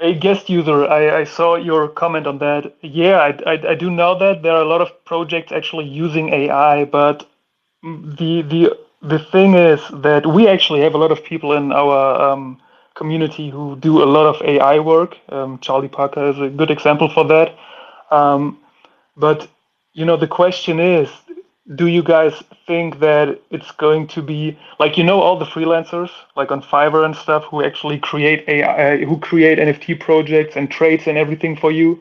A guest user, I, I saw your comment on that. Yeah, I, I, I do know that there are a lot of projects actually using AI, but the the the thing is that we actually have a lot of people in our um, community who do a lot of AI work. Um, Charlie Parker is a good example for that. Um, but you know, the question is, do you guys think that it's going to be like you know all the freelancers like on Fiverr and stuff who actually create AI, uh, who create NFT projects and trades and everything for you?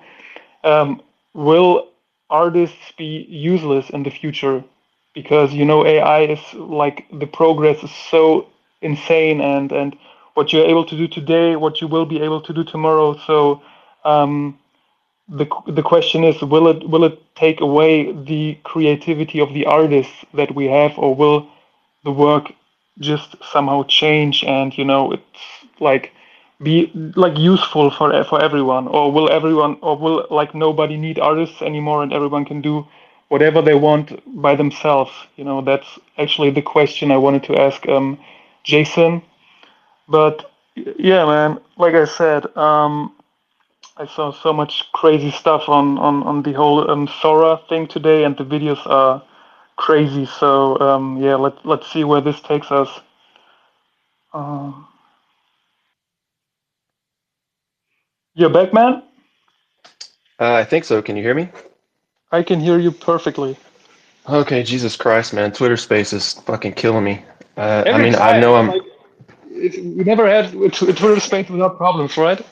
Um, will artists be useless in the future because you know AI is like the progress is so insane and and what you're able to do today, what you will be able to do tomorrow. So um, the the question is, will it will it take away the creativity of the artists that we have, or will the work just somehow change and you know it's like be like useful for for everyone, or will everyone, or will like nobody need artists anymore and everyone can do whatever they want by themselves? You know, that's actually the question I wanted to ask um, Jason. But yeah, man, like I said, um, I saw so much crazy stuff on on on the whole um, Sora thing today, and the videos are crazy. So um, yeah, let let's see where this takes us. Um, you're back, man. Uh, I think so. Can you hear me? I can hear you perfectly. Okay, Jesus Christ, man. Twitter Space is fucking killing me. Uh, I mean, time, I know I'm. Like, we never had Twitter Space without problems, right?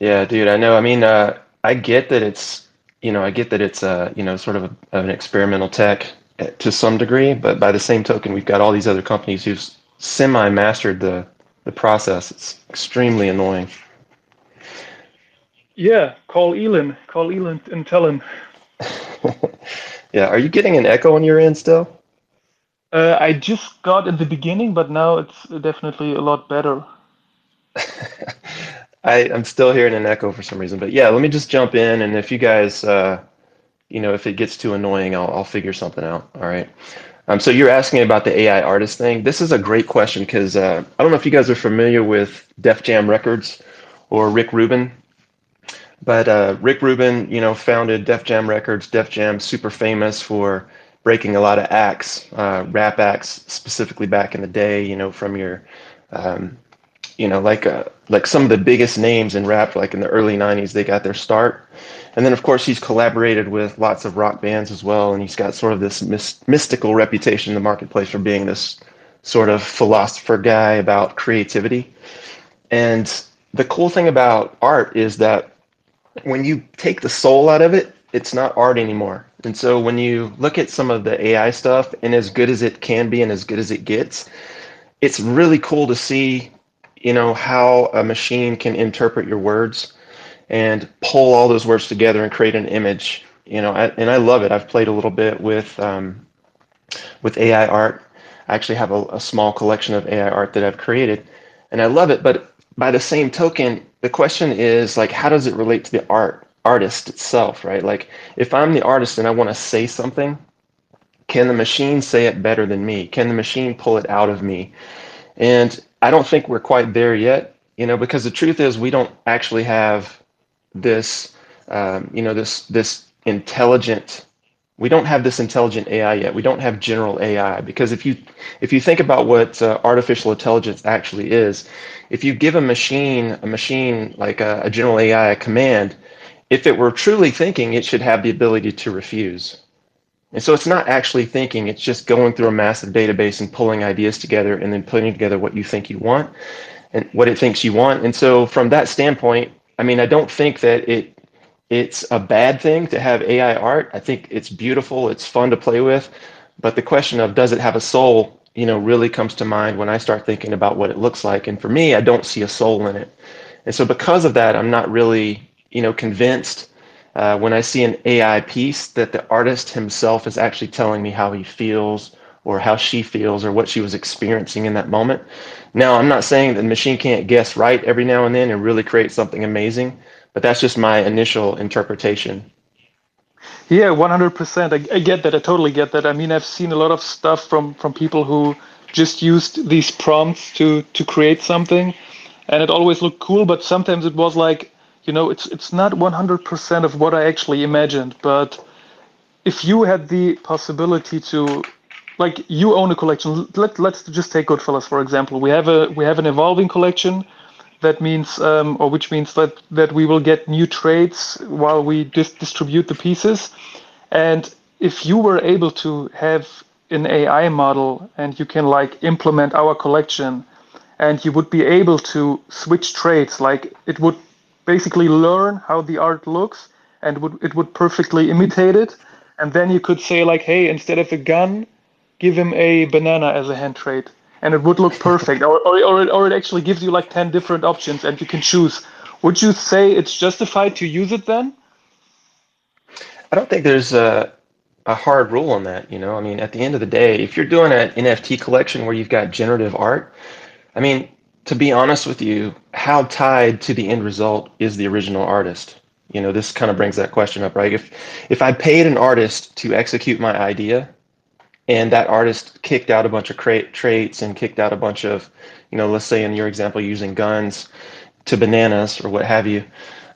Yeah, dude, I know. I mean, uh, I get that it's, you know, I get that it's, uh, you know, sort of a, an experimental tech eh, to some degree, but by the same token, we've got all these other companies who've semi-mastered the the process. It's extremely annoying. Yeah, call Elon. Call Elon and tell him. yeah, are you getting an echo on your end still? Uh, I just got in the beginning, but now it's definitely a lot better. I, I'm still hearing an echo for some reason, but yeah, let me just jump in, and if you guys, uh, you know, if it gets too annoying, I'll, I'll figure something out. All right. Um, so you're asking about the AI artist thing. This is a great question because uh, I don't know if you guys are familiar with Def Jam Records or Rick Rubin, but uh, Rick Rubin, you know, founded Def Jam Records. Def Jam super famous for breaking a lot of acts, uh, rap acts specifically back in the day. You know, from your um, you know, like uh, like some of the biggest names in rap, like in the early '90s, they got their start. And then, of course, he's collaborated with lots of rock bands as well, and he's got sort of this mystical reputation in the marketplace for being this sort of philosopher guy about creativity. And the cool thing about art is that when you take the soul out of it, it's not art anymore. And so when you look at some of the AI stuff, and as good as it can be and as good as it gets, it's really cool to see you know how a machine can interpret your words and pull all those words together and create an image you know I, and i love it. I've played a little bit with um, with ai art. I actually have a, a small collection of ai art that i've created and i love it. But by the same token the question is like how does it relate to the art artist itself right? Like if i'm the artist and i want to say something can the machine say it better than me? Can the machine pull it out of me? And I don't think we're quite there yet, you know, because the truth is we don't actually have this, um, you know, this this intelligent. We don't have this intelligent AI yet. We don't have general AI because if you if you think about what uh, artificial intelligence actually is, if you give a machine a machine like a, a general AI a command, if it were truly thinking, it should have the ability to refuse. And so it's not actually thinking, it's just going through a massive database and pulling ideas together and then putting together what you think you want and what it thinks you want. And so from that standpoint, I mean, I don't think that it it's a bad thing to have AI art. I think it's beautiful, it's fun to play with, but the question of does it have a soul, you know, really comes to mind when I start thinking about what it looks like. And for me, I don't see a soul in it. And so because of that, I'm not really, you know, convinced uh, when I see an AI piece that the artist himself is actually telling me how he feels or how she feels or what she was experiencing in that moment. Now, I'm not saying that the machine can't guess right every now and then and really create something amazing, but that's just my initial interpretation. Yeah, 100%. I, I get that. I totally get that. I mean, I've seen a lot of stuff from from people who just used these prompts to to create something and it always looked cool. But sometimes it was like, you know, it's it's not 100% of what I actually imagined. But if you had the possibility to, like, you own a collection. Let let's just take Goodfellas for example. We have a we have an evolving collection. That means, um, or which means that that we will get new trades while we dis- distribute the pieces. And if you were able to have an AI model and you can like implement our collection and you would be able to switch trades like it would basically learn how the art looks and would it would perfectly imitate it. And then you could say like hey instead of a gun give him a banana as a hand trade. And it would look perfect. Or, or, or, it, or it actually gives you like 10 different options and you can choose. Would you say it's justified to use it then? I don't think there's a a hard rule on that. You know, I mean, at the end of the day, if you're doing an NFT collection where you've got generative art, I mean, to be honest with you, how tied to the end result is the original artist? You know, this kind of brings that question up, right? If if I paid an artist to execute my idea, and that artist kicked out a bunch of cra- traits and kicked out a bunch of, you know, let's say in your example using guns to bananas or what have you,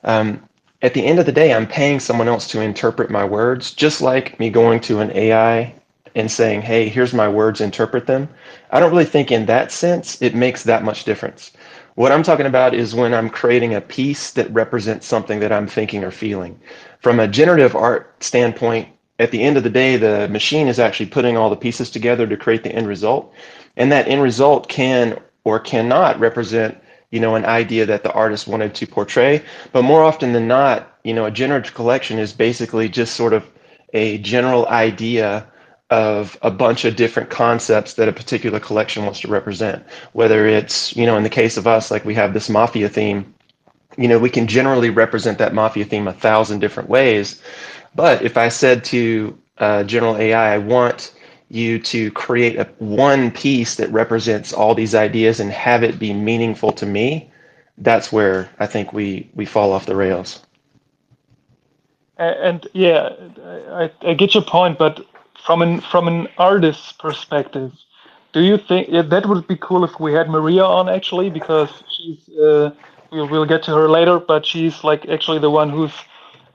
um, at the end of the day, I'm paying someone else to interpret my words, just like me going to an AI and saying, hey, here's my words, interpret them. I don't really think in that sense it makes that much difference. What I'm talking about is when I'm creating a piece that represents something that I'm thinking or feeling. From a generative art standpoint, at the end of the day, the machine is actually putting all the pieces together to create the end result. And that end result can or cannot represent you know, an idea that the artist wanted to portray. But more often than not, you know, a generative collection is basically just sort of a general idea of a bunch of different concepts that a particular collection wants to represent. Whether it's, you know, in the case of us, like we have this mafia theme, you know, we can generally represent that mafia theme a thousand different ways. But if I said to uh, General AI, I want you to create a one piece that represents all these ideas and have it be meaningful to me, that's where I think we we fall off the rails. And yeah, I, I get your point, but from an from an artist's perspective, do you think yeah, that would be cool if we had Maria on actually because she's uh, we'll we'll get to her later, but she's like actually the one who's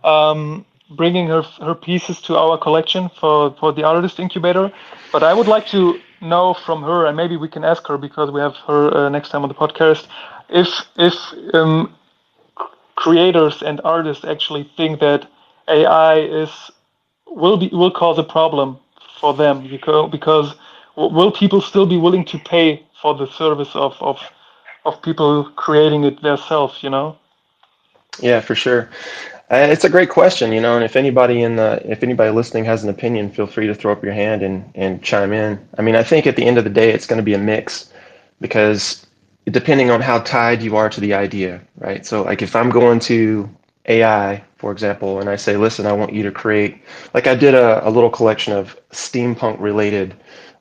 um, bringing her her pieces to our collection for for the artist incubator. But I would like to know from her, and maybe we can ask her because we have her uh, next time on the podcast, if if um, creators and artists actually think that AI is will be will cause a problem for them because because will people still be willing to pay for the service of of of people creating it themselves you know yeah for sure uh, it's a great question, you know, and if anybody in the if anybody listening has an opinion, feel free to throw up your hand and and chime in. I mean, I think at the end of the day, it's going to be a mix because depending on how tied you are to the idea, right? So, like if I'm going to AI, for example, and I say, listen, I want you to create, like I did a, a little collection of steampunk related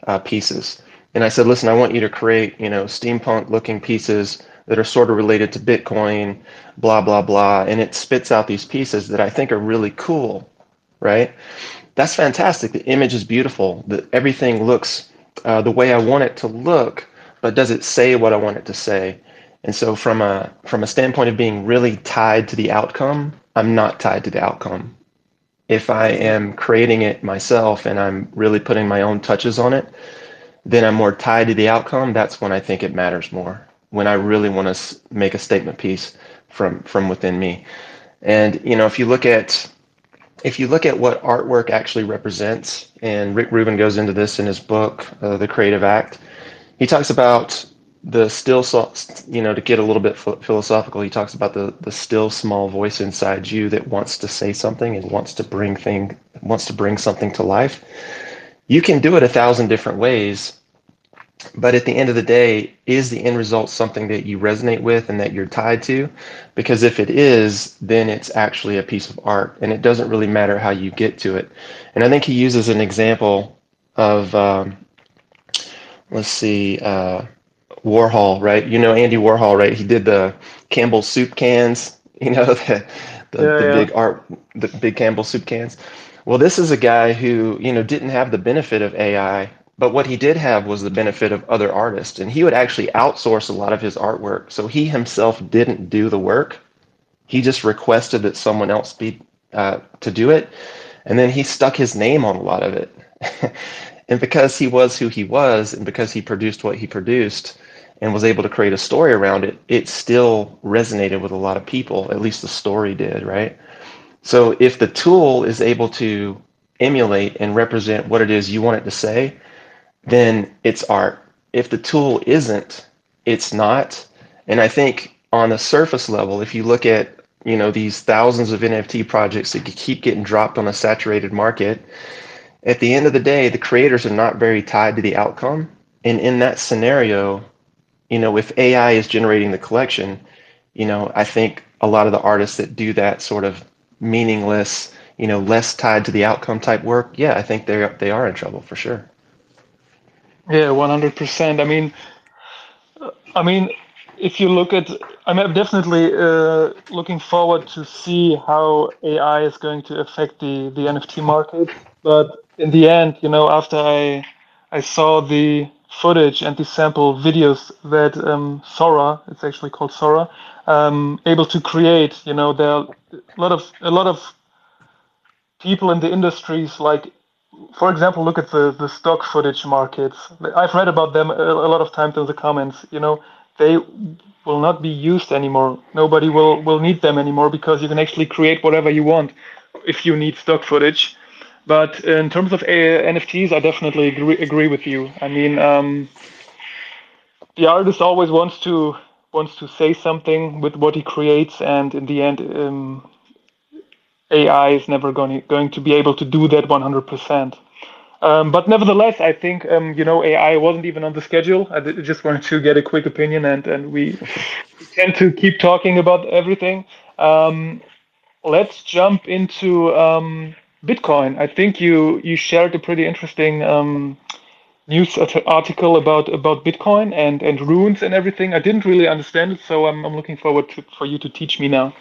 uh, pieces, and I said, listen, I want you to create, you know, steampunk looking pieces that are sort of related to Bitcoin, blah, blah, blah. And it spits out these pieces that I think are really cool, right? That's fantastic. The image is beautiful. The, everything looks uh, the way I want it to look, but does it say what I want it to say? And so from a from a standpoint of being really tied to the outcome, I'm not tied to the outcome. If I am creating it myself and I'm really putting my own touches on it, then I'm more tied to the outcome. That's when I think it matters more when I really want to make a statement piece from from within me. And you know, if you look at if you look at what artwork actually represents, and Rick Rubin goes into this in his book, uh, The Creative Act, he talks about the still, you know, to get a little bit philosophical, he talks about the the still small voice inside you that wants to say something and wants to bring thing wants to bring something to life. You can do it a thousand different ways, but at the end of the day, is the end result something that you resonate with and that you're tied to? Because if it is, then it's actually a piece of art, and it doesn't really matter how you get to it. And I think he uses an example of, um, let's see, uh, Warhol, right? You know Andy Warhol, right? He did the Campbell soup cans, you know, the, the, yeah, the yeah. big art, the big Campbell soup cans. Well, this is a guy who, you know, didn't have the benefit of AI But what he did have was the benefit of other artists, and he would actually outsource a lot of his artwork. So he himself didn't do the work. He just requested that someone else be uh, to do it, and then he stuck his name on a lot of it. and because he was who he was, and because he produced what he produced, and was able to create a story around it, it still resonated with a lot of people. At least the story did, right? So if the tool is able to emulate and represent what it is you want it to say, then it's art. If the tool isn't, it's not. And I think on the surface level, if you look at you know these thousands of NFT projects that keep getting dropped on a saturated market, at the end of the day, the creators are not very tied to the outcome. And in that scenario, you know, if AI is generating the collection, you know, I think a lot of the artists that do that sort of meaningless, you know, less tied to the outcome type work, yeah, I think they they are in trouble for sure. Yeah, one hundred percent. I mean, I mean, if you look at, I'm definitely uh, looking forward to see how AI is going to affect the the NFT market. But in the end, you know, after I I saw the footage and the sample videos that um, Sora, it's actually called Sora, um, able to create. You know, there are a lot of a lot of people in the industries like for example look at the the stock footage markets i've read about them a, a, lot of times in the comments you know they will not be used anymore nobody will will need them anymore because you can actually create whatever you want if you need stock footage but in terms of nfts i definitely agree, agree with you i mean um, the artist always wants to wants to say something with what he creates and in the end um, AI is never going going to be able to do that 100%. Um, but nevertheless, I think um, you know AI wasn't even on the schedule. I just wanted to get a quick opinion, and and we tend to keep talking about everything. Um, let's jump into um, Bitcoin. I think you you shared a pretty interesting um, news article about about Bitcoin and and runes and everything. I didn't really understand it, so I'm I'm looking forward to, for you to teach me now.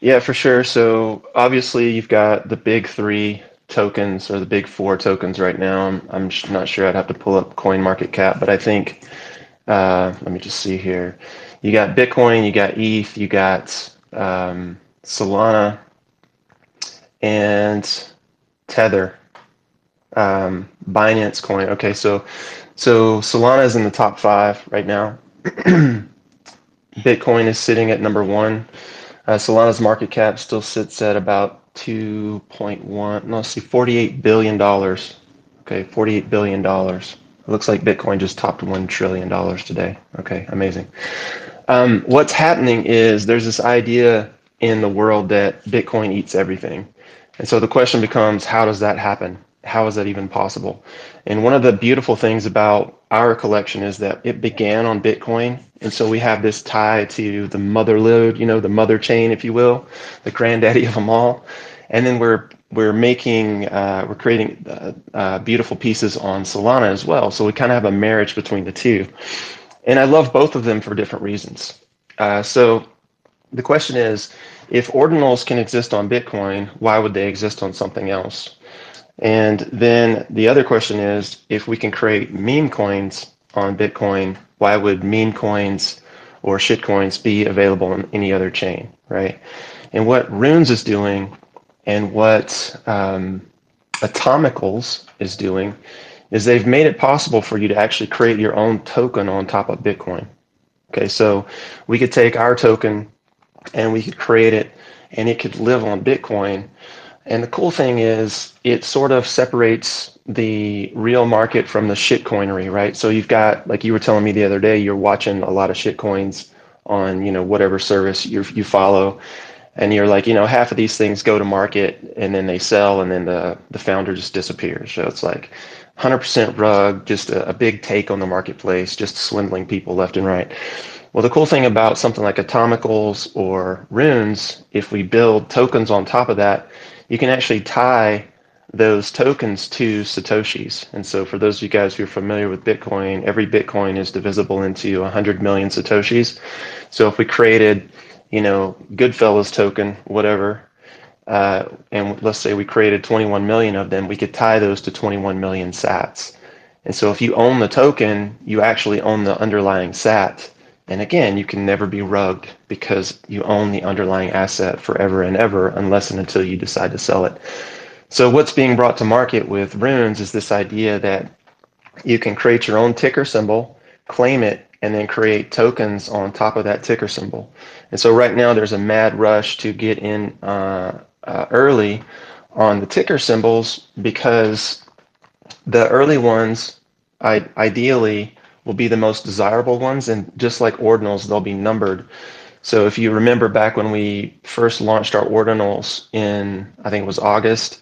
Yeah, for sure. So obviously you've got the big three tokens or the big four tokens right now. I'm, I'm not sure. I'd have to pull up Coin Market Cap, but I think uh, let me just see here. You got Bitcoin, you got ETH, you got um, Solana, and Tether, um, Binance Coin. Okay, so so Solana is in the top five right now. Bitcoin is sitting at number one. Uh, Solana's market cap still sits at about 2.1, no, let's see, 48 billion dollars. Okay, 48 billion dollars. It looks like Bitcoin just topped one trillion dollars today. Okay, amazing. Um, what's happening is there's this idea in the world that Bitcoin eats everything, and so the question becomes, how does that happen? How is that even possible? And one of the beautiful things about our collection is that it began on Bitcoin. And so we have this tie to the mother load, you know, the mother chain, if you will, the granddaddy of them all. And then we're we're making uh, we're creating uh, uh, beautiful pieces on Solana as well. So we kind of have a marriage between the two. And I love both of them for different reasons. Uh, so the question is, if ordinals can exist on Bitcoin, why would they exist on something else? And then the other question is if we can create meme coins on Bitcoin, why would meme coins or shitcoins be available on any other chain, right? And what Runes is doing and what um, Atomicals is doing is they've made it possible for you to actually create your own token on top of Bitcoin. Okay, so we could take our token and we could create it and it could live on Bitcoin and the cool thing is it sort of separates the real market from the shitcoinery, right? So you've got, like you were telling me the other day, you're watching a lot of shitcoins on, you know, whatever service you you follow. And you're like, you know, half of these things go to market and then they sell and then the, the founder just disappears. So it's like 100% rug, just a, a big take on the marketplace, just swindling people left and right. Well, the cool thing about something like Atomicals or Runes, if we build tokens on top of that, you can actually tie those tokens to satoshis. And so for those of you guys who are familiar with Bitcoin, every Bitcoin is divisible into 100 million satoshis. So if we created, you know, Goodfellas token, whatever, uh, and let's say we created 21 million of them, we could tie those to 21 million sats. And so if you own the token, you actually own the underlying sat. And again, you can never be rugged because you own the underlying asset forever and ever unless and until you decide to sell it. So what's being brought to market with runes is this idea that you can create your own ticker symbol, claim it, and then create tokens on top of that ticker symbol. And so right now there's a mad rush to get in uh, uh, early on the ticker symbols because the early ones I, ideally will be the most desirable ones and just like ordinals they'll be numbered. So if you remember back when we first launched our ordinals in i think it was august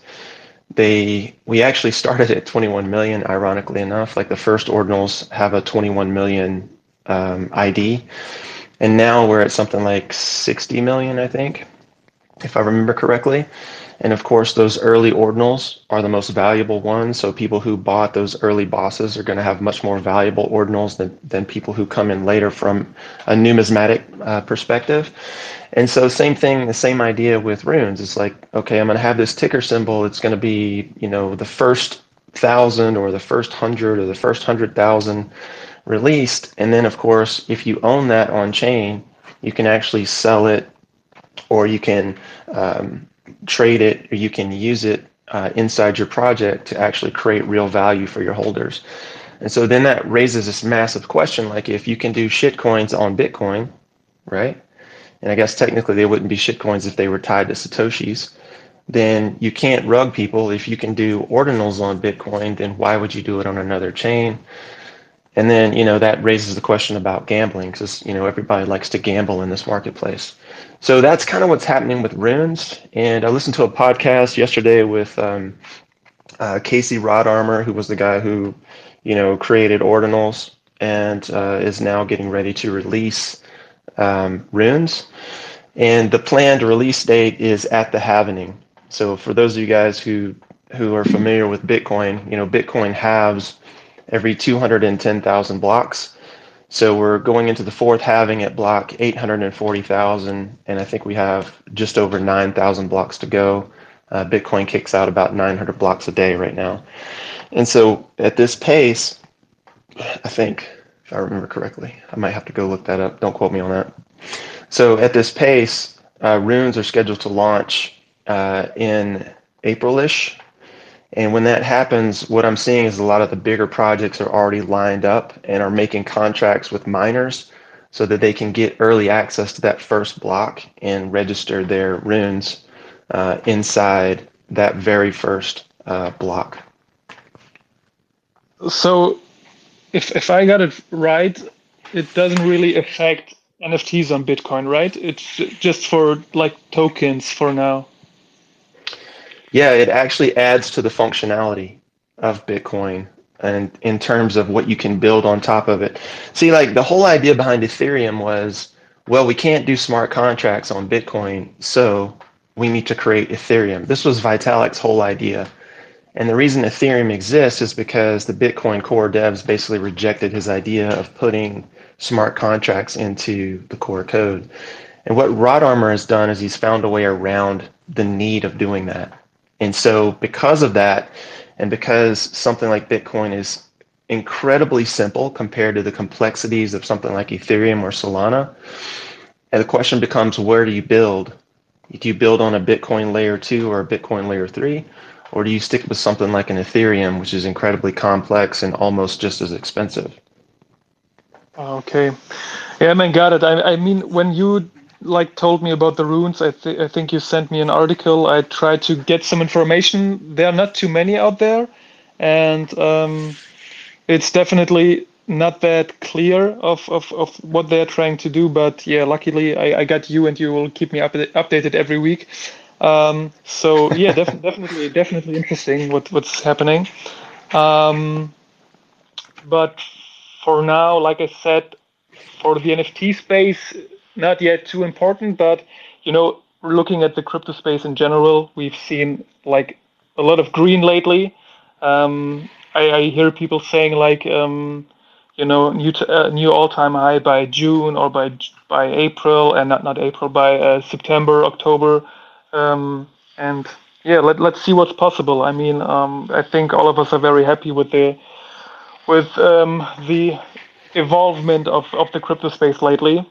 they we actually started at 21 million ironically enough. Like the first ordinals have a 21 million um, id and now we're at something like 60 million i think if I remember correctly. And of course, those early ordinals are the most valuable ones. So people who bought those early bosses are going to have much more valuable ordinals than, than people who come in later from a numismatic uh, perspective. And so same thing, the same idea with runes. It's like, okay, I'm going to have this ticker symbol. It's going to be, you know, the first thousand or the first hundred or the first hundred thousand released. And then of course, if you own that on chain, you can actually sell it or you can um, trade it, or you can use it uh, inside your project to actually create real value for your holders. And so then that raises this massive question like if you can do shitcoins on Bitcoin, right? And I guess technically they wouldn't be shitcoins if they were tied to Satoshis. Then you can't rug people. If you can do ordinals on Bitcoin, then why would you do it on another chain? And then, you know, that raises the question about gambling because, you know, everybody likes to gamble in this marketplace. So that's kind of what's happening with runes. And I listened to a podcast yesterday with um, uh, Casey Rodarmor, who was the guy who, you know, created Ordinals and uh, is now getting ready to release um, runes. And the planned release date is at the halvening. So for those of you guys who who are familiar with Bitcoin, you know, Bitcoin halves every 210,000 blocks. So we're going into the fourth halving at block 840,000, and I think we have just over 9,000 blocks to go. Uh, Bitcoin kicks out about 900 blocks a day right now. And so at this pace, I think, if I remember correctly, I might have to go look that up. Don't quote me on that. So at this pace, uh, runes are scheduled to launch uh, in April-ish, and when that happens, what I'm seeing is a lot of the bigger projects are already lined up and are making contracts with miners so that they can get early access to that first block and register their runes uh, inside that very first uh, block. So, if if I got it right, it doesn't really affect NFTs on Bitcoin, right? It's just for like tokens for now. Yeah, it actually adds to the functionality of Bitcoin and in terms of what you can build on top of it. See, like the whole idea behind Ethereum was, well, we can't do smart contracts on Bitcoin, so we need to create Ethereum. This was Vitalik's whole idea. And the reason Ethereum exists is because the Bitcoin core devs basically rejected his idea of putting smart contracts into the core code. And what Rodarmor has done is he's found a way around the need of doing that. And so, because of that, and because something like Bitcoin is incredibly simple compared to the complexities of something like Ethereum or Solana, and the question becomes where do you build? Do you build on a Bitcoin layer two or a Bitcoin layer three? Or do you stick with something like an Ethereum, which is incredibly complex and almost just as expensive? Okay. Yeah, man, got it. I, I mean, when you like told me about the runes. I, th- I think you sent me an article. I tried to get some information. There are not too many out there, and um, it's definitely not that clear of, of, of what they're trying to do. But yeah, luckily I, I got you, and you will keep me up, updated every week. Um, so yeah, def- definitely, definitely interesting what what's happening. Um, but for now, like I said, for the NFT space, not yet too important, but you know, looking at the crypto space in general, we've seen like a lot of green lately. Um, I, I, hear people saying like, um, you know, new t- uh, new all time high by June or by by April, and not not April by uh, September, October. Um, and yeah, let let's see what's possible. I mean, um, I think all of us are very happy with the with um, the evolvement of, of the crypto space lately.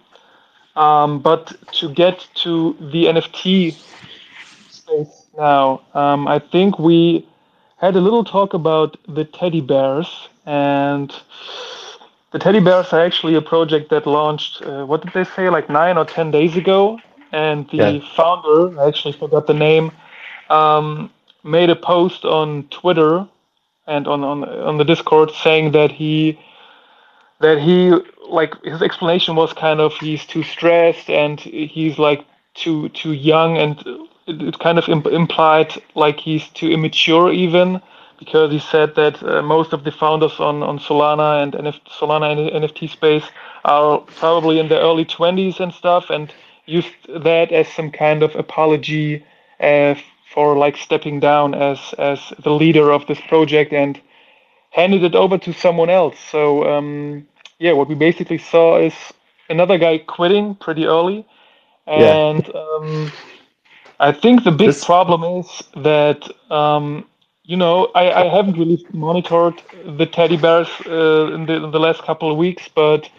Um, but to get to the NFT space now, um, I think we had a little talk about the teddy bears, and the teddy bears are actually a project that launched. Uh, what did they say? Like nine or ten days ago, and the yeah. founder, I actually forgot the name, um, made a post on Twitter and on, on on the Discord saying that he that he like his explanation was kind of he's too stressed and he's like too too young and it, kind of imp- implied like he's too immature even because he said that uh, most of the founders on, on Solana and NF- Solana and NFT space are probably in their early 20s and stuff and used that as some kind of apology uh, for like stepping down as as the leader of this project and handed it over to someone else. So um, yeah, what we basically saw is another guy quitting pretty early, and yeah. um, I think the big this... problem is that um, you know I, I haven't really monitored the teddy bears uh, in, the, in the last couple of weeks, but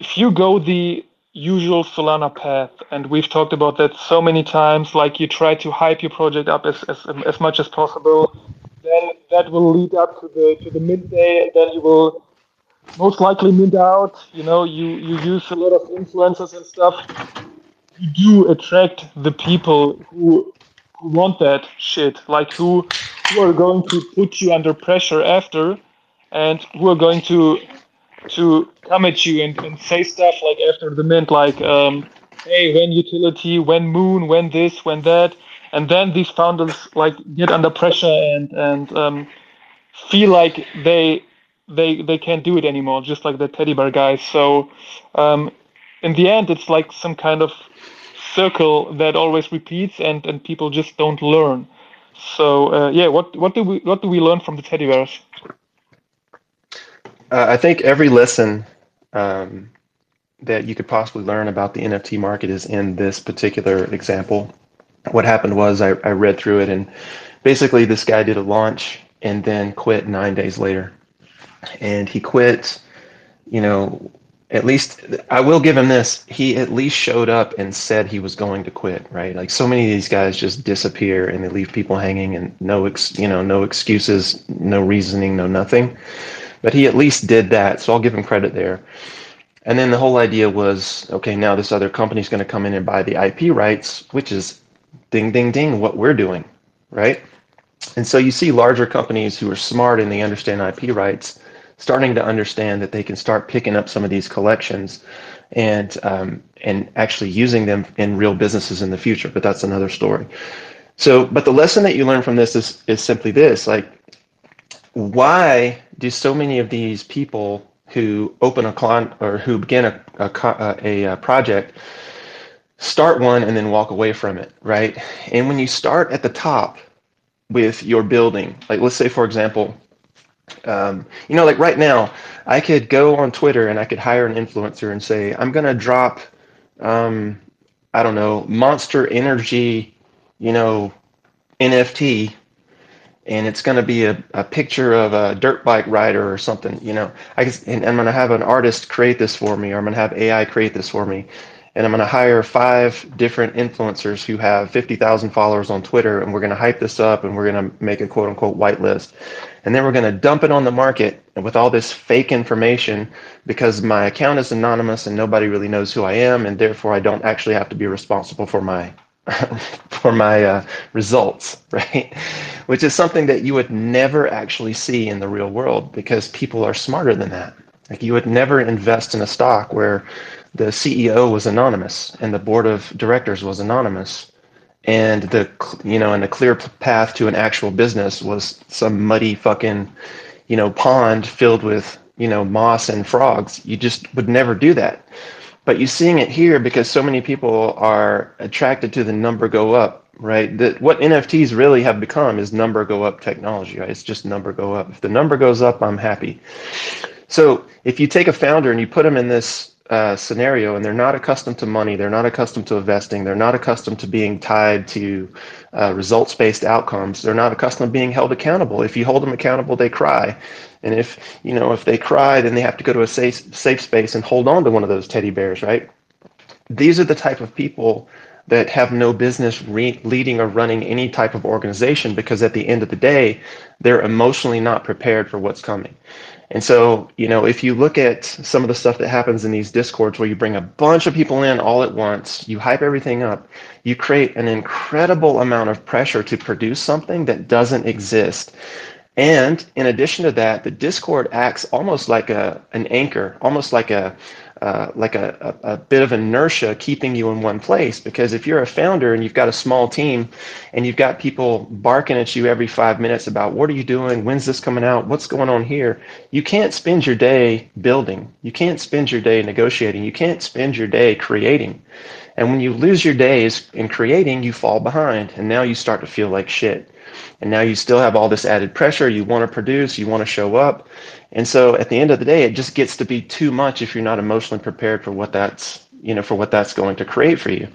if you go the usual Solana path, and we've talked about that so many times. Like you try to hype your project up as as, as much as possible. Then that will lead up to the to the mint day, and then you will most likely mint out. You know, you you use a lot of influencers and stuff. You do attract the people who who want that shit, like who who are going to put you under pressure after, and who are going to to come at you and, and say stuff like after the mint, like, um, hey, when utility, when moon, when this, when that. And then these founders like get under pressure and, and um, feel like they they they can't do it anymore, just like the teddy bear guys. So um, in the end, it's like some kind of circle that always repeats, and and people just don't learn. So uh, yeah, what what do we what do we learn from the teddy bears? Uh, I think every lesson um, that you could possibly learn about the NFT market is in this particular example. What happened was I, I read through it, and basically, this guy did a launch and then quit nine days later. And he quit, you know, at least I will give him this. He at least showed up and said he was going to quit, right? Like so many of these guys just disappear and they leave people hanging and no ex, you know, no excuses, no reasoning, no nothing. But he at least did that, so I'll give him credit there. And then the whole idea was, okay, now this other company is going to come in and buy the IP rights, which is ding, ding, ding, what we're doing, right? And so you see larger companies who are smart and they understand IP rights starting to understand that they can start picking up some of these collections and um, and actually using them in real businesses in the future. But that's another story. So, but the lesson that you learn from this is is simply this: like why do so many of these people who open a con or who begin a, a, a project start one and then walk away from it, right? And when you start at the top with your building, like let's say, for example, um, you know, like right now, I could go on Twitter and I could hire an influencer and say, I'm going to drop, um, I don't know, Monster Energy, you know, NFT and it's going to be a, a picture of a dirt bike rider or something, you know, I guess, and I'm going to have an artist create this for me, or I'm going to have AI create this for me. And I'm going to hire five different influencers who have 50,000 followers on Twitter, and we're going to hype this up and we're going to make a quote unquote whitelist. And then we're going to dump it on the market with all this fake information because my account is anonymous and nobody really knows who I am, and therefore I don't actually have to be responsible for my for my uh, results, right? Which is something that you would never actually see in the real world because people are smarter than that. Like you would never invest in a stock where the CEO was anonymous and the board of directors was anonymous and the you know and the clear path to an actual business was some muddy fucking you know pond filled with you know moss and frogs you just would never do that but you're seeing it here because so many people are attracted to the number go up, right? That what NFTs really have become is number go up technology, right? It's just number go up. If the number goes up, I'm happy. So if you take a founder and you put them in this uh, scenario and they're not accustomed to money, they're not accustomed to investing, they're not accustomed to being tied to uh, results based outcomes, they're not accustomed to being held accountable. If you hold them accountable, they cry. And if you know if they cry, then they have to go to a safe safe space and hold on to one of those teddy bears, right? These are the type of people that have no business re- leading or running any type of organization because at the end of the day, they're emotionally not prepared for what's coming. And so, you know, if you look at some of the stuff that happens in these discords where you bring a bunch of people in all at once, you hype everything up, you create an incredible amount of pressure to produce something that doesn't exist. And in addition to that, the Discord acts almost like a an anchor, almost like a uh, like a, a, a, bit of inertia keeping you in one place. Because if you're a founder and you've got a small team and you've got people barking at you every five minutes about what are you doing, when's this coming out, what's going on here, you can't spend your day building. You can't spend your day negotiating. You can't spend your day creating. And when you lose your days in creating, you fall behind. And now you start to feel like shit. And now you still have all this added pressure. You want to produce, you want to show up. And so at the end of the day, it just gets to be too much if you're not emotionally prepared for what that's, you know, for what that's going to create for you.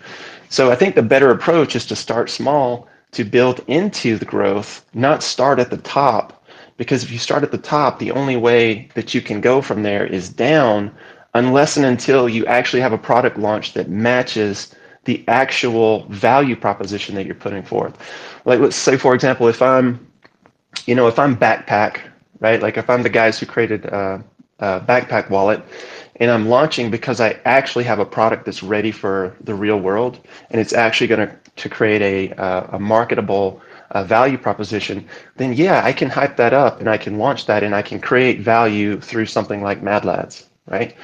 So I think the better approach is to start small to build into the growth, not start at the top. Because if you start at the top, the only way that you can go from there is down unless and until you actually have a product launch that matches the actual value proposition that you're putting forth. Like let's say, for example, if I'm, you know, if I'm backpack, right? Like if I'm the guys who created a, a backpack wallet and I'm launching because I actually have a product that's ready for the real world and it's actually going to to create a, uh, a marketable uh, value proposition, then yeah, I can hype that up and I can launch that and I can create value through something like Mad Lads, right?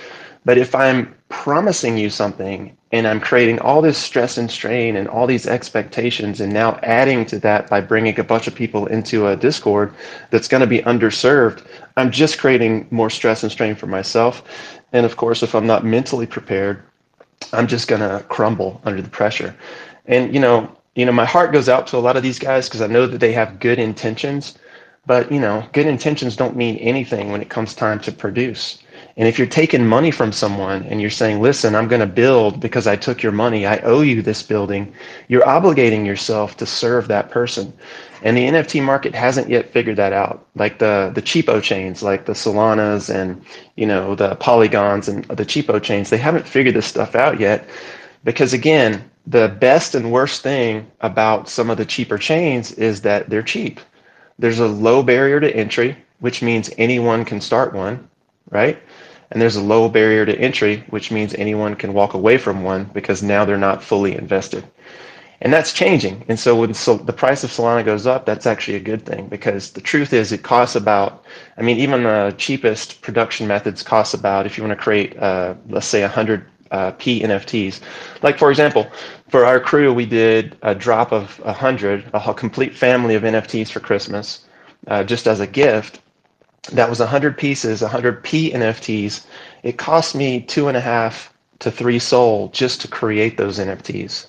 But if I'm promising you something and I'm creating all this stress and strain and all these expectations, and now adding to that by bringing a bunch of people into a Discord that's going to be underserved, I'm just creating more stress and strain for myself. And of course, if I'm not mentally prepared, I'm just going to crumble under the pressure. And you know, you know, my heart goes out to a lot of these guys because I know that they have good intentions, but you know, good intentions don't mean anything when it comes time to produce. And if you're taking money from someone and you're saying, listen, I'm going to build because I took your money, I owe you this building, you're obligating yourself to serve that person. And the NFT market hasn't yet figured that out. Like the, the cheapo chains, like the Solanas and, you know, the Polygons and the cheapo chains, they haven't figured this stuff out yet. Because again, the best and worst thing about some of the cheaper chains is that they're cheap. There's a low barrier to entry, which means anyone can start one, right? And there's a low barrier to entry, which means anyone can walk away from one because now they're not fully invested. And that's changing. And so when so the price of Solana goes up, that's actually a good thing because the truth is it costs about, I mean, even the cheapest production methods cost about, if you want to create, uh, let's say 100 uh, P NFTs. Like for example, for our crew, we did a drop of 100, a complete family of NFTs for Christmas, uh, just as a gift that was 100 pieces, 100 P NFTs. It cost me two and a half to three SOL just to create those NFTs.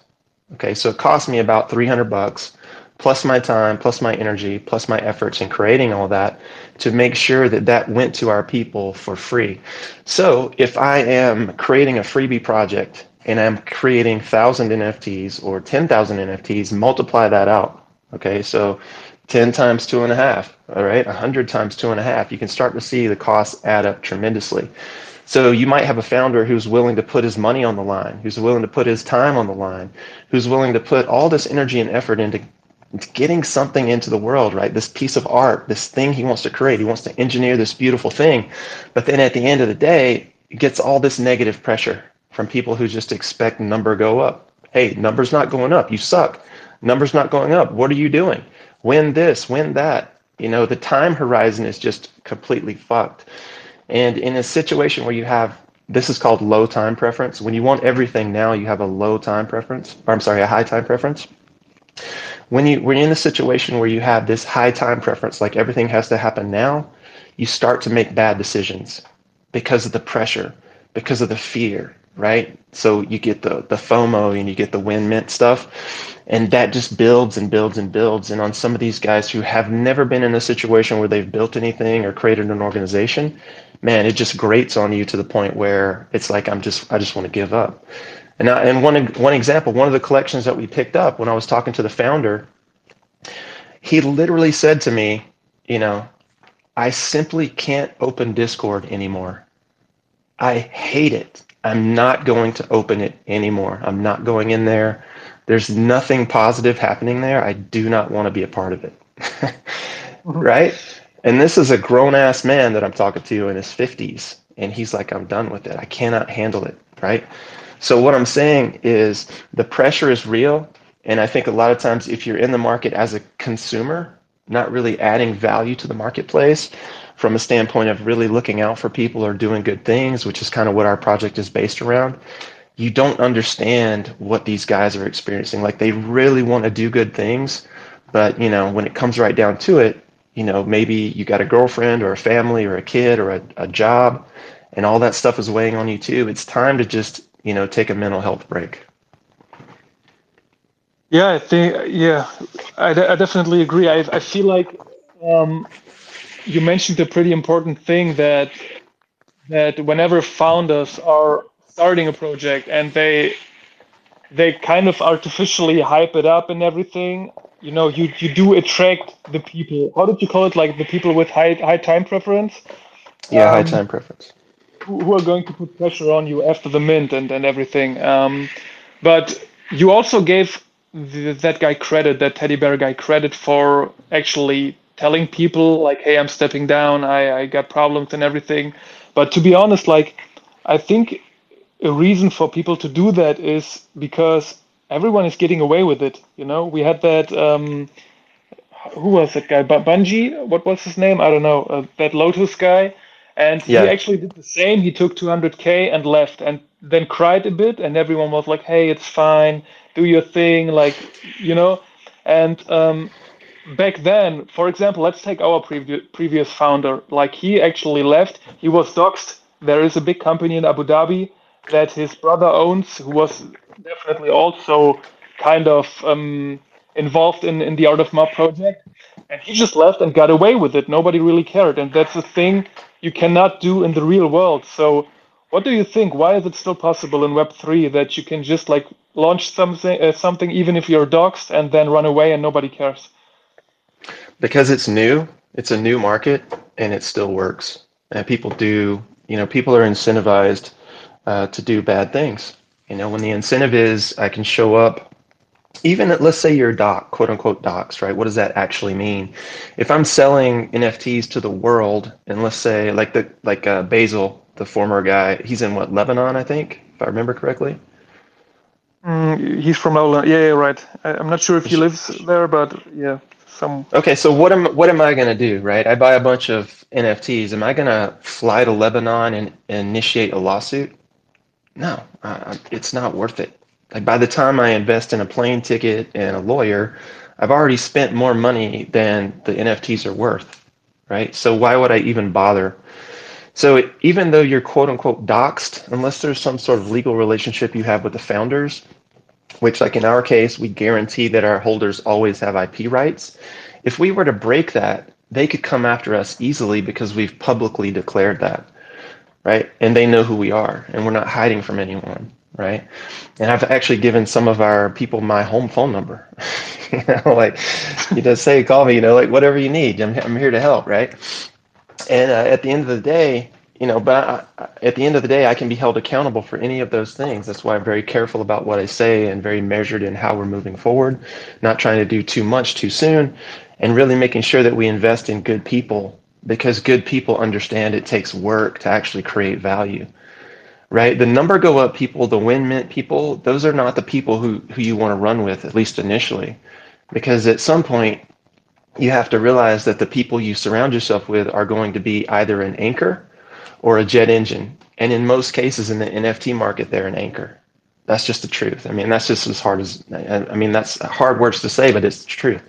Okay, so it cost me about 300 bucks plus my time, plus my energy, plus my efforts in creating all that to make sure that that went to our people for free. So if I am creating a freebie project and I'm creating 1,000 NFTs or 10,000 NFTs, multiply that out. Okay, so 10 times two and a half, all right, 100 times two and a half, you can start to see the costs add up tremendously. So you might have a founder who's willing to put his money on the line, who's willing to put his time on the line, who's willing to put all this energy and effort into getting something into the world, right? This piece of art, this thing he wants to create. He wants to engineer this beautiful thing. But then at the end of the day, it gets all this negative pressure from people who just expect number go up. Hey, number's not going up. You suck. Number's not going up. What are you doing? When this, when that. You know, the time horizon is just completely fucked. And in a situation where you have this is called low time preference. When you want everything now, you have a low time preference, or I'm sorry, a high time preference. When you when you're in a situation where you have this high time preference, like everything has to happen now, you start to make bad decisions because of the pressure because of the fear, right? So you get the the FOMO and you get the win mint stuff, and that just builds and builds and builds. And on some of these guys who have never been in a situation where they've built anything or created an organization, man, it just grates on you to the point where it's like I'm just I just want to give up. And I, and one one example, one of the collections that we picked up when I was talking to the founder, he literally said to me, you know, I simply can't open Discord anymore. I hate it. I'm not going to open it anymore. I'm not going in there. There's nothing positive happening there. I do not want to be a part of it. Mm-hmm. right? And this is a grown ass man that I'm talking to in his 50s. And he's like, I'm done with it. I cannot handle it. Right? So, what I'm saying is the pressure is real. And I think a lot of times, if you're in the market as a consumer, not really adding value to the marketplace from a standpoint of really looking out for people or doing good things, which is kind of what our project is based around, you don't understand what these guys are experiencing. Like they really want to do good things, but you know, when it comes right down to it, you know, maybe you got a girlfriend or a family or a kid or a, a job and all that stuff is weighing on you too. It's time to just, you know, take a mental health break. Yeah, I think yeah, I, I definitely agree. I I feel like um, you mentioned a pretty important thing that that whenever founders are starting a project and they they kind of artificially hype it up and everything, you know, you you do attract the people. How did you call it? Like the people with high high time preference. Yeah, um, high time preference. Who, who are going to put pressure on you after the mint and and everything. Um, but you also gave that guy credit, that teddy bear guy credit for actually telling people like, "Hey, I'm stepping down. I I got problems and everything." But to be honest, like, I think a reason for people to do that is because everyone is getting away with it. You know, we had that. Um, who was that guy? Bungie? What was his name? I don't know. Uh, that Lotus guy. And yeah. he actually did the same. He took 200k and left, and then cried a bit, and everyone was like, "Hey, it's fine do your thing, like you know. And um, back then, for example, let's take our previous previous founder. Like he actually left. He was doxxed. There is a big company in Abu Dhabi that his brother owns, who was definitely also kind of um, involved in, in the Art of Mob project. And he just left and got away with it. Nobody really cared. And that's a thing you cannot do in the real world. So what do you think? Why is it still possible in Web three that you can just like launch something, uh, something even if you're doxxed, and then run away and nobody cares? Because it's new. It's a new market, and it still works. And people do. You know, people are incentivized uh, to do bad things. You know, when the incentive is I can show up, even at, let's say you're doc, quote unquote docs, right? What does that actually mean? If I'm selling NFTs to the world, and let's say like the like uh, Basil the former guy. He's in what Lebanon, I think, if I remember correctly. Mm, he's from Lebanon. Yeah, yeah, right. I, am not sure if he lives there, but yeah, some. Okay, so what am what am I gonna do? Right, I buy a bunch of NFTs. Am I gonna fly to Lebanon and, and initiate a lawsuit? No, uh, it's not worth it. Like by the time I invest in a plane ticket and a lawyer, I've already spent more money than the NFTs are worth. Right, so why would I even bother? So it, even though you're quote unquote doxxed, unless there's some sort of legal relationship you have with the founders, which like in our case, we guarantee that our holders always have IP rights. If we were to break that, they could come after us easily because we've publicly declared that, right? And they know who we are and we're not hiding from anyone, right? And I've actually given some of our people my home phone number. you know, like you just say, call me, you know, like whatever you need. I'm, I'm here to help, right? and uh, at the end of the day, you know, but I, at the end of the day, I can be held accountable for any of those things. That's why I'm very careful about what I say and very measured in how we're moving forward, not trying to do too much too soon, and really making sure that we invest in good people because good people understand it takes work to actually create value. Right? The number go up people, the win mint people, those are not the people who, who you want to run with, at least initially. Because at some point, you have to realize that the people you surround yourself with are going to be either an anchor or a jet engine. And in most cases in the NFT market, they're an anchor. That's just the truth. I mean, that's just as hard as, I mean, that's hard words to say, but it's the truth.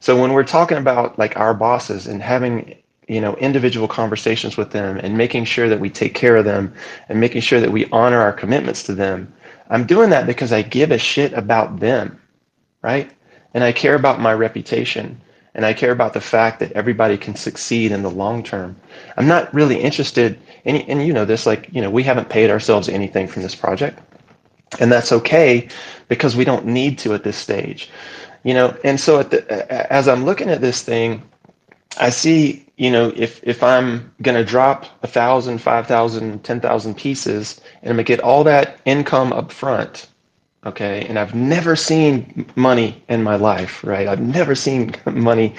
So when we're talking about like our bosses and having you know individual conversations with them and making sure that we take care of them and making sure that we honor our commitments to them i'm doing that because i give a shit about them right and i care about my reputation and i care about the fact that everybody can succeed in the long term. I'm not really interested in, and you know this like you know we haven't paid ourselves anything from this project. And that's okay because we don't need to at this stage. You know and so at the, as i'm looking at this thing i see you know if if i'm going to drop a thousand five thousand ten thousand pieces and i'm going to get all that income up front okay? And i've never seen money in my life right? I've never seen money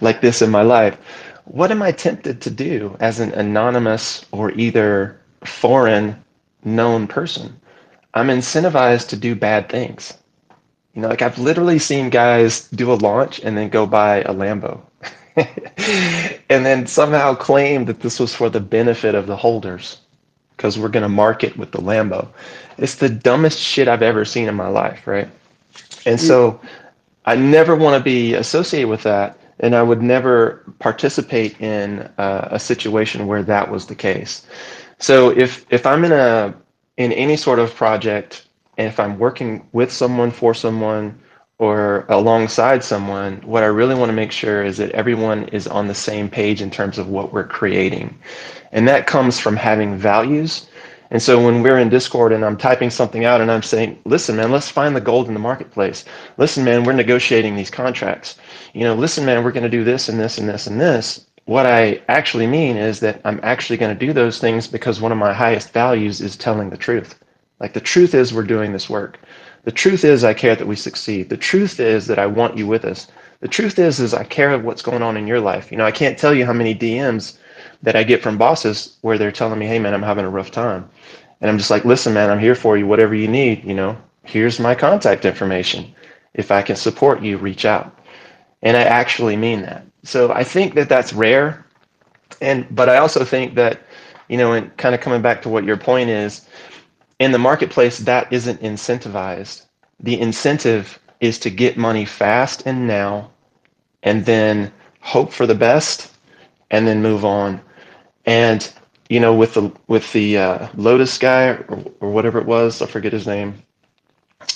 like this in my life. What am i tempted to do as an anonymous or either foreign known person? I'm incentivized to do bad things. You know, like I've literally seen guys do a launch and then go buy a Lambo. and then somehow claim that this was for the benefit of the holders because we're going to market with the Lambo. It's the dumbest shit I've ever seen in my life, right? And so I never want to be associated with that. And I would never participate in uh, a situation where that was the case. So if if I'm in a in any sort of project and if I'm working with someone for someone or alongside someone, what I really want to make sure is that everyone is on the same page in terms of what we're creating. And that comes from having values. And so when we're in Discord and I'm typing something out and I'm saying, listen, man, let's find the gold in the marketplace. Listen, man, we're negotiating these contracts. You know, listen, man, we're going to do this and this and this and this. What I actually mean is that I'm actually going to do those things because one of my highest values is telling the truth. Like the truth is, we're doing this work. The truth is, I care that we succeed. The truth is that I want you with us. The truth is, is I care what's going on in your life. You know, I can't tell you how many DMs that I get from bosses where they're telling me, "Hey, man, I'm having a rough time," and I'm just like, "Listen, man, I'm here for you. Whatever you need, you know, here's my contact information. If I can support you, reach out." And I actually mean that. So I think that that's rare, and but I also think that, you know, and kind of coming back to what your point is, in the marketplace, that isn't incentivized. The incentive is to get money fast and now, and then hope for the best, and then move on. And you know, with the with the uh, Lotus guy or, or, whatever it was, I forget his name.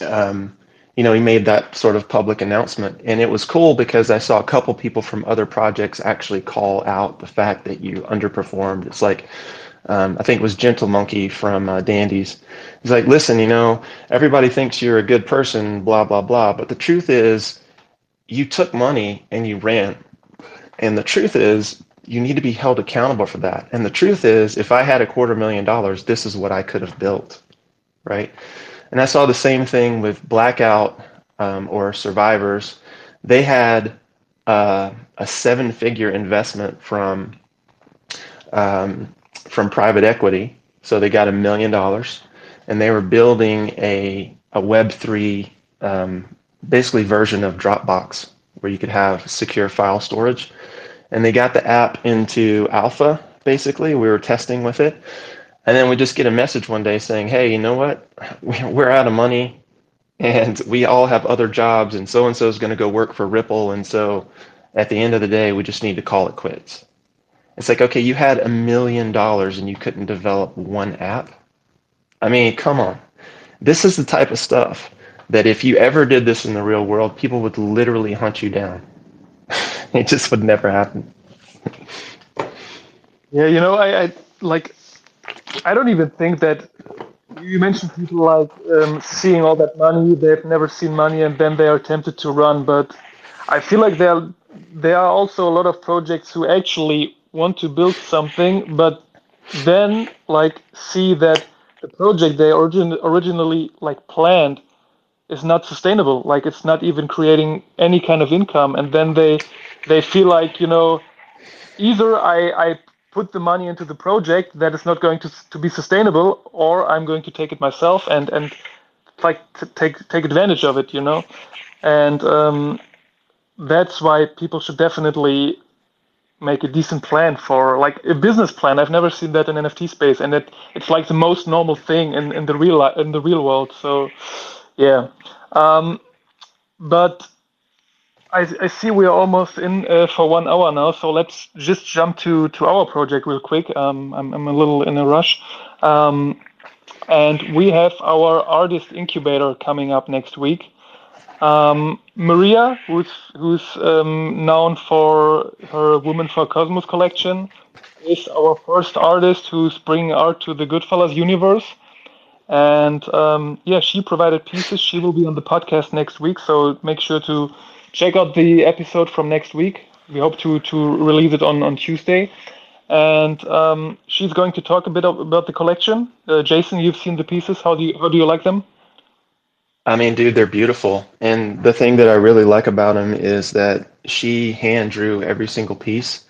Um, you know, he made that sort of public announcement, and it was cool because I saw a couple people from other projects actually call out the fact that you underperformed. It's like um, I think it was Gentle Monkey from uh, Dandy's. He's like, listen, you know, everybody thinks you're a good person, blah, blah, blah. But the truth is, you took money and you ran. And the truth is, you need to be held accountable for that. And the truth is, if I had a quarter million dollars, this is what I could have built, right? And I saw the same thing with Blackout um, or Survivors. They had uh, a seven figure investment from um, from private equity. So they got a million dollars and they were building a, a Web3 um, basically version of Dropbox where you could have secure file storage. And they got the app into alpha, basically. We were testing with it. And then we just get a message one day saying, hey, you know what? We're out of money and we all have other jobs and so and so is going to go work for Ripple. And so at the end of the day, we just need to call it quits. It's like, okay, you had a million dollars and you couldn't develop one app. I mean, come on. This is the type of stuff that if you ever did this in the real world, people would literally hunt you down. it just would never happen. yeah, you know, I, I like I don't even think that you mentioned people like um, seeing all that money, they've never seen money and then they are tempted to run, but I feel like there there are also a lot of projects who actually want to build something, but then like see that the project they origin- originally like planned is not sustainable. Like it's not even creating any kind of income, and then they they feel like you know either I I put the money into the project that is not going to to be sustainable, or I'm going to take it myself and and like take take advantage of it, you know, and um, that's why people should definitely make a decent plan for like a business plan. I've never seen that in NFT space, and it it's like the most normal thing in, in the real in the real world. So, yeah, um, but I, I see we are almost in uh, for one hour now, so let's just jump to, to our project real quick. Um, I'm, I'm a little in a rush. Um, and we have our artist incubator coming up next week. Um, Maria, who's who's um, known for her Women for Cosmos collection, is our first artist who's bringing art to the Goodfellas universe. And um, yeah, she provided pieces. She will be on the podcast next week, so make sure to check out the episode from next week. We hope to to release it on on Tuesday. And um, she's going to talk a bit about the collection. Uh, Jason, you've seen the pieces. How do you how do you like them? I mean, dude, they're beautiful. And the thing that I really like about them is that she hand drew every single piece.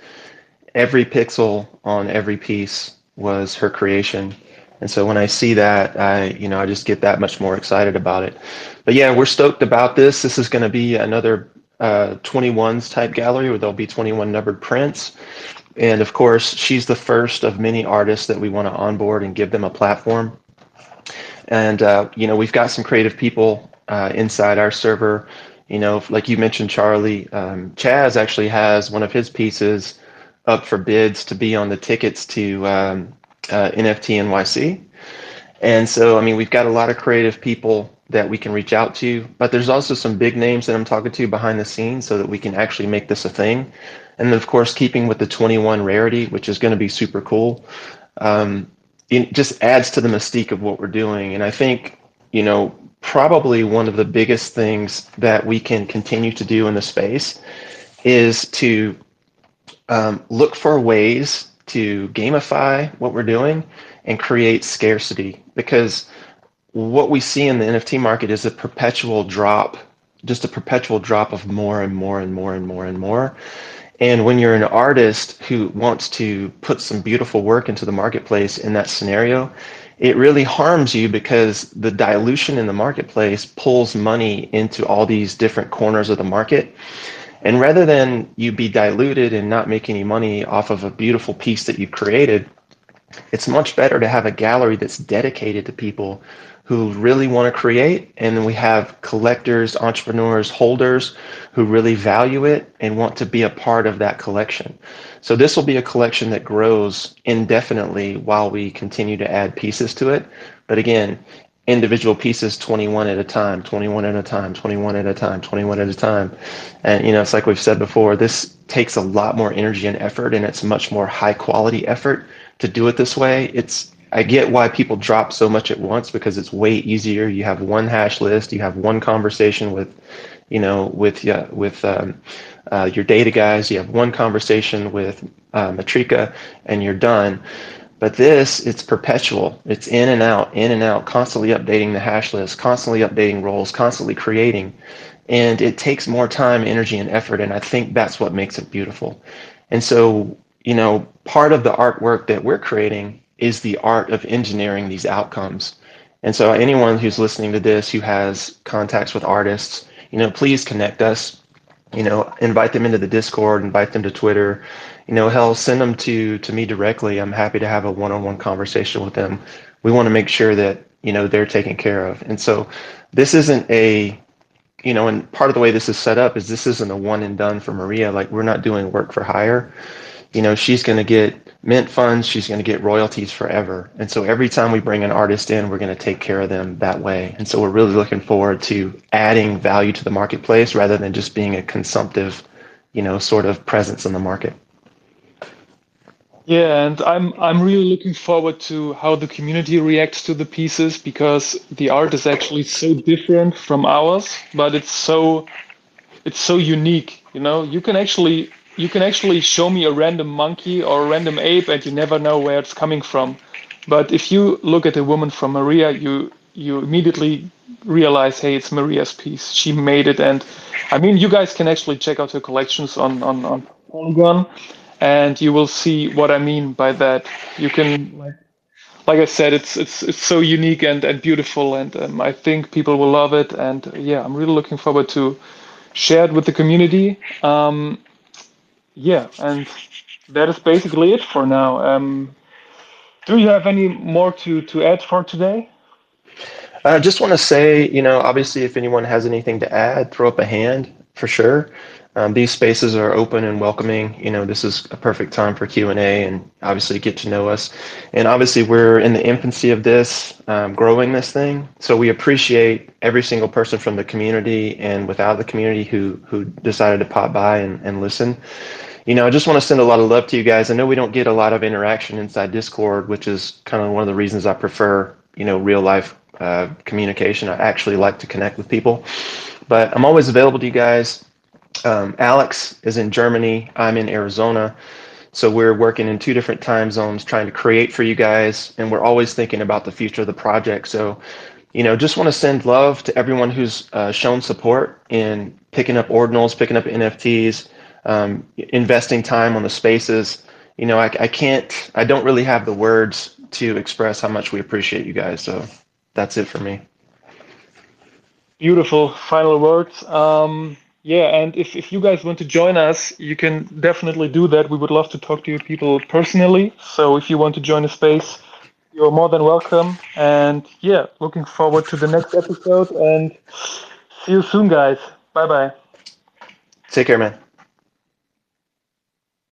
Every pixel on every piece was her creation. And so when I see that, I, you know, I just get that much more excited about it. But yeah, we're stoked about this. This is going to be another uh, 21s type gallery where there'll be 21 numbered prints. And of course, she's the first of many artists that we want to onboard and give them a platform. And, uh, you know, we've got some creative people uh, inside our server. You know, like you mentioned, Charlie, um, Chaz actually has one of his pieces up for bids to be on the tickets to um, uh, NFT NYC. And so, I mean, we've got a lot of creative people that we can reach out to, but there's also some big names that I'm talking to behind the scenes so that we can actually make this a thing. And of course, keeping with the 21 rarity, which is going to be super cool, um, it just adds to the mystique of what we're doing. And I think, you know, probably one of the biggest things that we can continue to do in the space is to um, look for ways to gamify what we're doing and create scarcity because what we see in the NFT market is a perpetual drop, just a perpetual drop of more and more and more and more and more. And when you're an artist who wants to put some beautiful work into the marketplace in that scenario, it really harms you because the dilution in the marketplace pulls money into all these different corners of the market. And rather than you be diluted and not make any money off of a beautiful piece that you created, it's much better to have a gallery that's dedicated to people who really want to create. And then we have collectors, entrepreneurs, holders who really value it and want to be a part of that collection. So this will be a collection that grows indefinitely while we continue to add pieces to it. But again, individual pieces 21 at a time 21 at a time 21 at a time 21 at a time and you know it's like we've said before this takes a lot more energy and effort and it's much more high quality effort to do it this way it's I get why people drop so much at once because it's way easier. You have one hash list, you have one conversation with, you know, with uh, with um, uh, your data guys. You have one conversation with uh, Matrica, and you're done. But this, it's perpetual. It's in and out, in and out, constantly updating the hash list, constantly updating roles, constantly creating, and it takes more time, energy, and effort. And I think that's what makes it beautiful. And so, you know, part of the artwork that we're creating is the art of engineering these outcomes. And so anyone who's listening to this who has contacts with artists, you know, please connect us. You know, invite them into the Discord, invite them to Twitter. You know, hell, send them to to me directly. I'm happy to have a one-on-one conversation with them. We want to make sure that you know they're taken care of. And so, this isn't a, you know, and part of the way this is set up is this isn't a one and done for Maria. Like we're not doing work for hire. You know, she's going to get mint funds, she's going to get royalties forever. And so every time we bring an artist in, we're going to take care of them that way. And so we're really looking forward to adding value to the marketplace rather than just being a consumptive, you know, sort of presence in the market. Yeah, and I'm I'm really looking forward to how the community reacts to the pieces because the art is actually so different from ours, but it's so it's so unique. You know, you can actually you can actually show me a random monkey or a random ape and you never know where it's coming from. But if you look at a woman from Maria, you you immediately realize, hey, it's Maria's piece. She made it, and I mean, you guys can actually check out her collections on on, on Polygon, and you will see what I mean by that. You can like like I said, it's it's it's so unique and and beautiful, and um, I think people will love it. And yeah, I'm really looking forward to share it with the community. Um, yeah, and that is basically it for now. Um, do you have any more to, to add for today? I just want to say, you know, obviously, if anyone has anything to add, throw up a hand. for sure. Um, these spaces are open and welcoming. You know, this is a perfect time for Q and A, and obviously get to know us. And obviously, we're in the infancy of this, um, growing this thing. So we appreciate every single person from the community and without the community who who decided to pop by and, and listen. You know, I just want to send a lot of love to you guys. I know we don't get a lot of interaction inside Discord, which is kind of one of the reasons I prefer, you know, real life uh, communication. I actually like to connect with people, but I'm always available to you guys. Um, Alex is in Germany. I'm in Arizona. So we're working in two different time zones trying to create for you guys. And we're always thinking about the future of the project. So, you know, just want to send love to everyone who's uh, shown support in picking up ordinals, picking up NFTs, um, investing time on the spaces. You know, I, I can't, I don't really have the words to express how much we appreciate you guys. So that's it for me. Beautiful final words. Um, yeah, and if, if you guys want to join us, you can definitely do that. We would love to talk to you people personally. So if you want to join a space, you're more than welcome. And yeah, looking forward to the next episode and see you soon, guys. Bye bye. Take care, man.